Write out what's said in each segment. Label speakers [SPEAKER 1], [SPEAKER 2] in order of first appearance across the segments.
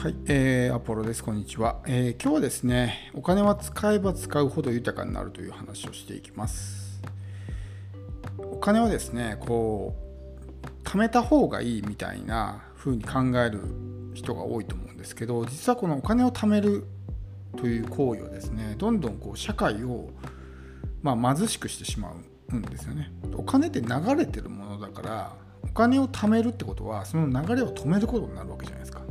[SPEAKER 1] はい、えー、アポロです。こんにちは、えー、今日はですね、お金は使えば使うほど豊かになるという話をしていきます。お金はですね、こう、貯めた方がいいみたいな風に考える人が多いと思うんですけど、実はこのお金を貯めるという行為はですね、どんどんこう社会を、まあ、貧しくしてしまうんですよね。お金って流れてるものだから、お金を貯めるってことは、その流れを止めることになるわけじゃないですか。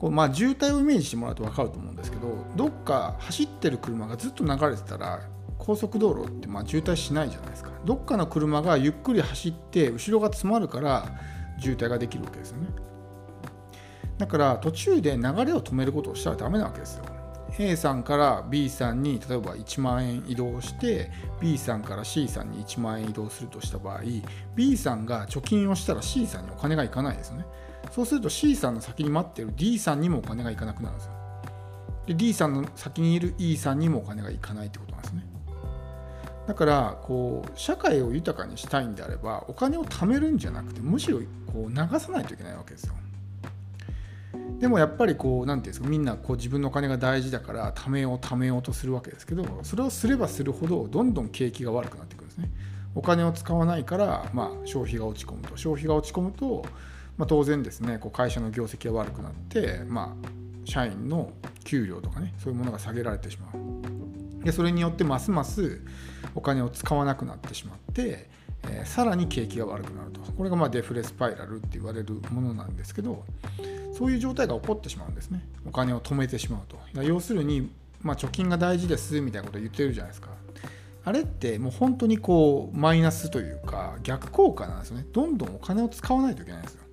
[SPEAKER 1] こうまあ渋滞をイメージしてもらうと分かると思うんですけどどっか走ってる車がずっと流れてたら高速道路ってまあ渋滞しないじゃないですか。どっかの車がゆっくり走って後ろが詰まるから渋滞ができるわけですよね。だから途中で流れを止めることをしたらダメなわけですよ。A さんから B さんに例えば1万円移動して B さんから C さんに1万円移動するとした場合 B さんが貯金をしたら C さんにお金がいかないですよね。そうすると C さんの先に待ってる D さんにもお金がいかなくなるんですよ。で D さんの先にいる E さんにもお金がいかないってことなんですね。だからこう社会を豊かにしたいんであればお金を貯めるんじゃなくてむしろこう流さないといけないわけですよ。でもやっぱりこう何て言うんですかみんなこう自分のお金が大事だから貯めよう貯めようとするわけですけどそれをすればするほどどんどん景気が悪くなってくるんですね。お金を使わないから、まあ、消費が落ち込むと。消費が落ち込むとまあ、当然ですねこう会社の業績が悪くなって、まあ、社員の給料とかねそういうものが下げられてしまう。でそれによってますますお金を使わなくなってしまって、えー、さらに景気が悪くなると。これがまあデフレスパイラルって言われるものなんですけどそういう状態が起こってしまうんですね。お金を止めてしまうと。要するに、まあ、貯金が大事ですみたいなことを言ってるじゃないですか。あれってもう本当にこうマイナスというか逆効果なんですよね。どんどんお金を使わないといけないんですよ。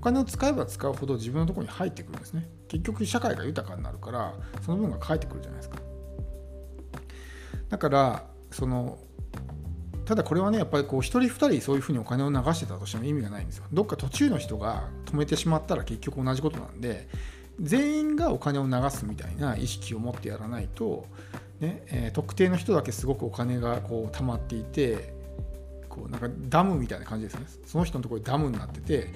[SPEAKER 1] お金を使えば使うほど自分のところに入ってくるんですね。結局社会が豊かになるからその分が返ってくるじゃないですか。だからそのただこれはねやっぱりこう一人二人そういうふうにお金を流してたとしても意味がないんですよ。どっか途中の人が止めてしまったら結局同じことなんで全員がお金を流すみたいな意識を持ってやらないと、ねえー、特定の人だけすごくお金がこう溜まっていてこうなんかダムみたいな感じですね。その人のところにダムになってて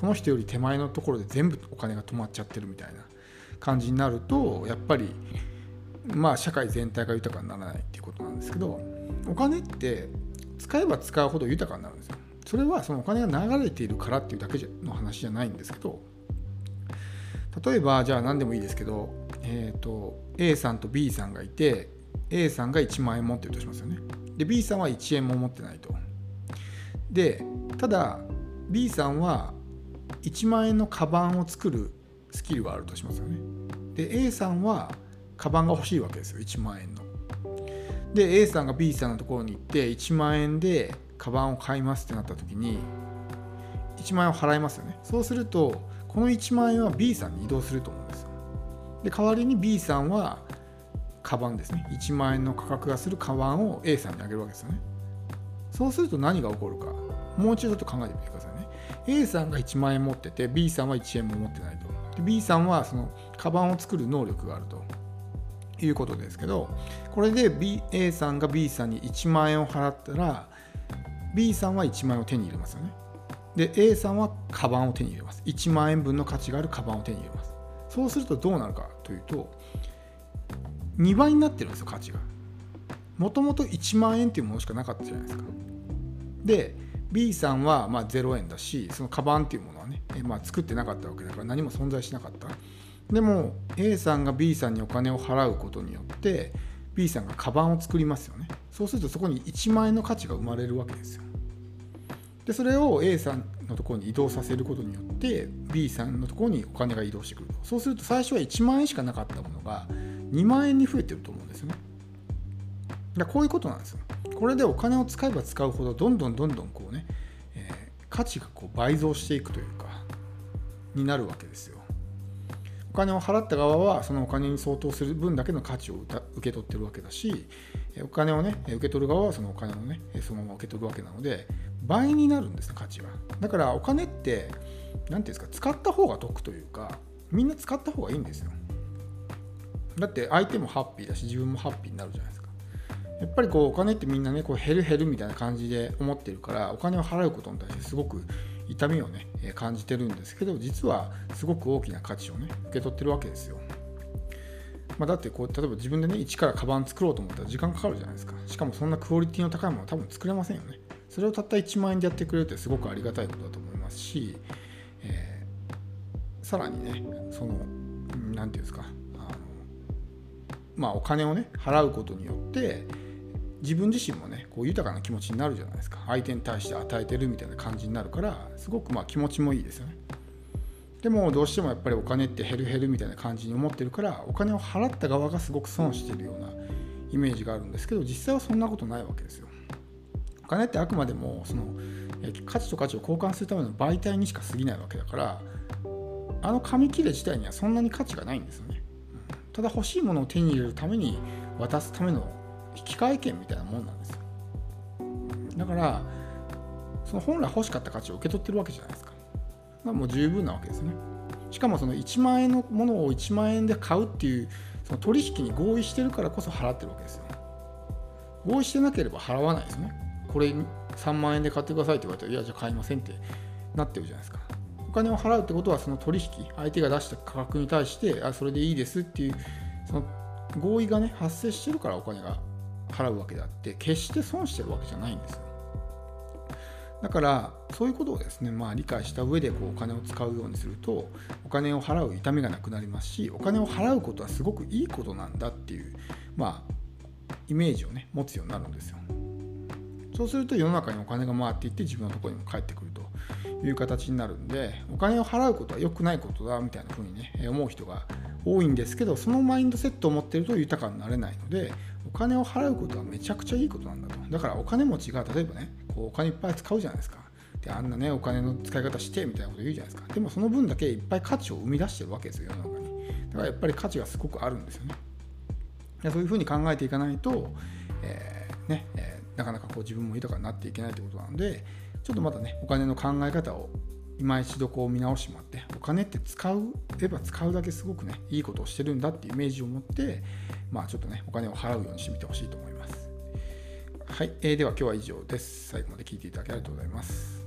[SPEAKER 1] この人より手前のところで全部お金が止まっちゃってるみたいな感じになるとやっぱりまあ社会全体が豊かにならないっていうことなんですけどお金って使えば使うほど豊かになるんですよ。それはそのお金が流れているからっていうだけの話じゃないんですけど例えばじゃあ何でもいいですけど、えーと、A さんと B さんがいて A さんが1万円持ってるとしますよね。で B さんは1円も持ってないと。でただ B さんは1万円のカバンを作るスキルがあるとしますよね。で A さんはカバンが欲しいわけですよ1万円の。で A さんが B さんのところに行って1万円でカバンを買いますってなった時に1万円を払いますよね。そうするとこの1万円は B さんに移動すると思うんですよ。で代わりに B さんはカバンですね1万円の価格がするカバンを A さんにあげるわけですよね。そうすると何が起こるかもう一度ちょっと考えてみてください。A さんが1万円持ってて B さんは1円も持ってないと。で B さんはそのカバンを作る能力があると。いうことですけどこれで B A さんが B さんに1万円を払ったら B さんは1万円を手に入れますよね。で A さんはカバンを手に入れます。1万円分の価値があるカバンを手に入れます。そうするとどうなるかというと2倍になってるんですよ価値が。もともと1万円っていうものしかなかったじゃないですか。で B さんはま0円だしそのカバンっていうものはね、まあ、作ってなかったわけだから何も存在しなかった。でも A さんが B さんにお金を払うことによって B さんがカバンを作りますよね。そうするとそこに1万円の価値が生まれるわけですよ。でそれを A さんのところに移動させることによって B さんのところにお金が移動してくると。そうすると最初は1万円しかなかったものが2万円に増えてると思うんですよね。だこういうことなんですよ。これでお金を使えば使うほどどんどんどんどんこうね、えー、価値がこう倍増していくというかになるわけですよ。お金を払った側はそのお金に相当する分だけの価値を受け取ってるわけだしお金をね受け取る側はそのお金をねそのまま受け取るわけなので倍になるんです価値は。だからお金って何て言うんですか使った方が得というかみんな使った方がいいんですよ。だって相手もハッピーだし自分もハッピーになるじゃないですか。やっぱりこうお金ってみんなねこう減る減るみたいな感じで思ってるからお金を払うことに対してすごく痛みをね感じてるんですけど実はすごく大きな価値をね受け取ってるわけですよ。まあ、だってこう例えば自分でね一からカバン作ろうと思ったら時間かかるじゃないですか。しかもそんなクオリティの高いものは多分作れませんよね。それをたった1万円でやってくれるってすごくありがたいことだと思いますし、えー、さらにねその何て言うんですかあのまあお金をね払うことによって自分自身もねこう豊かな気持ちになるじゃないですか相手に対して与えてるみたいな感じになるからすごくまあ気持ちもいいですよねでもどうしてもやっぱりお金って減る減るみたいな感じに思ってるからお金を払った側がすごく損してるようなイメージがあるんですけど実際はそんなことないわけですよ。お金ってあくまでもその価値と価値を交換するための媒体にしか過ぎないわけだからあの紙切れ自体にはそんなに価値がないんですよね。ただ欲しいものを手に入れるために渡すための引換券みたいなもんなんですよ。だからその本来欲しかった価値を受け取ってるわけじゃないですか。ま、もう十分なわけですね。しかもその1万円のものを1万円で買うっていうその取引に合意してるからこそ払ってるわけですよ。合意してなければ払わないですね。これ3万円で買ってくださいって言われたら、いや、じゃあ買いませんってなってるじゃないですか。お金を払うってことは、その取引、相手が出した価格に対して、あ、それでいいですっていう、その合意がね、発生してるからお金が払うわけであって、決して損してるわけじゃないんですよ。だからそういうことをですね、まあ、理解した上でこうお金を使うようにするとお金を払う痛みがなくなりますしお金を払うことはすごくいいことなんだっていう、まあ、イメージをね持つようになるんですよ。そうすると世の中にお金が回っていって自分のところにも返ってくるという形になるんでお金を払うことは良くないことだみたいな風にね思う人が多いんですけどそのマインドセットを持ってると豊かになれないのでお金を払うことはめちゃくちゃいいことなんだと。だからお金持ちが例えばねこうお金いっぱい使うじゃないですか。であんなねお金の使い方してみたいなこと言うじゃないですか。でもその分だけいっぱい価値を生み出してるわけですよ世の中に。だからやっぱり価値がすごくあるんですよね。そういうふうに考えていかないと、えー、ねえー、なかなかこう自分も豊かになっていけないということなのでちょっとまたねお金の考え方を今一度こう見直してもらってお金って使うえば使うだけすごくねいいことをしてるんだっていうイメージを持ってまあちょっとねお金を払うようにしてみてほしいと思います。はい、えー、では今日は以上です。最後まで聞いていただきありがとうございます。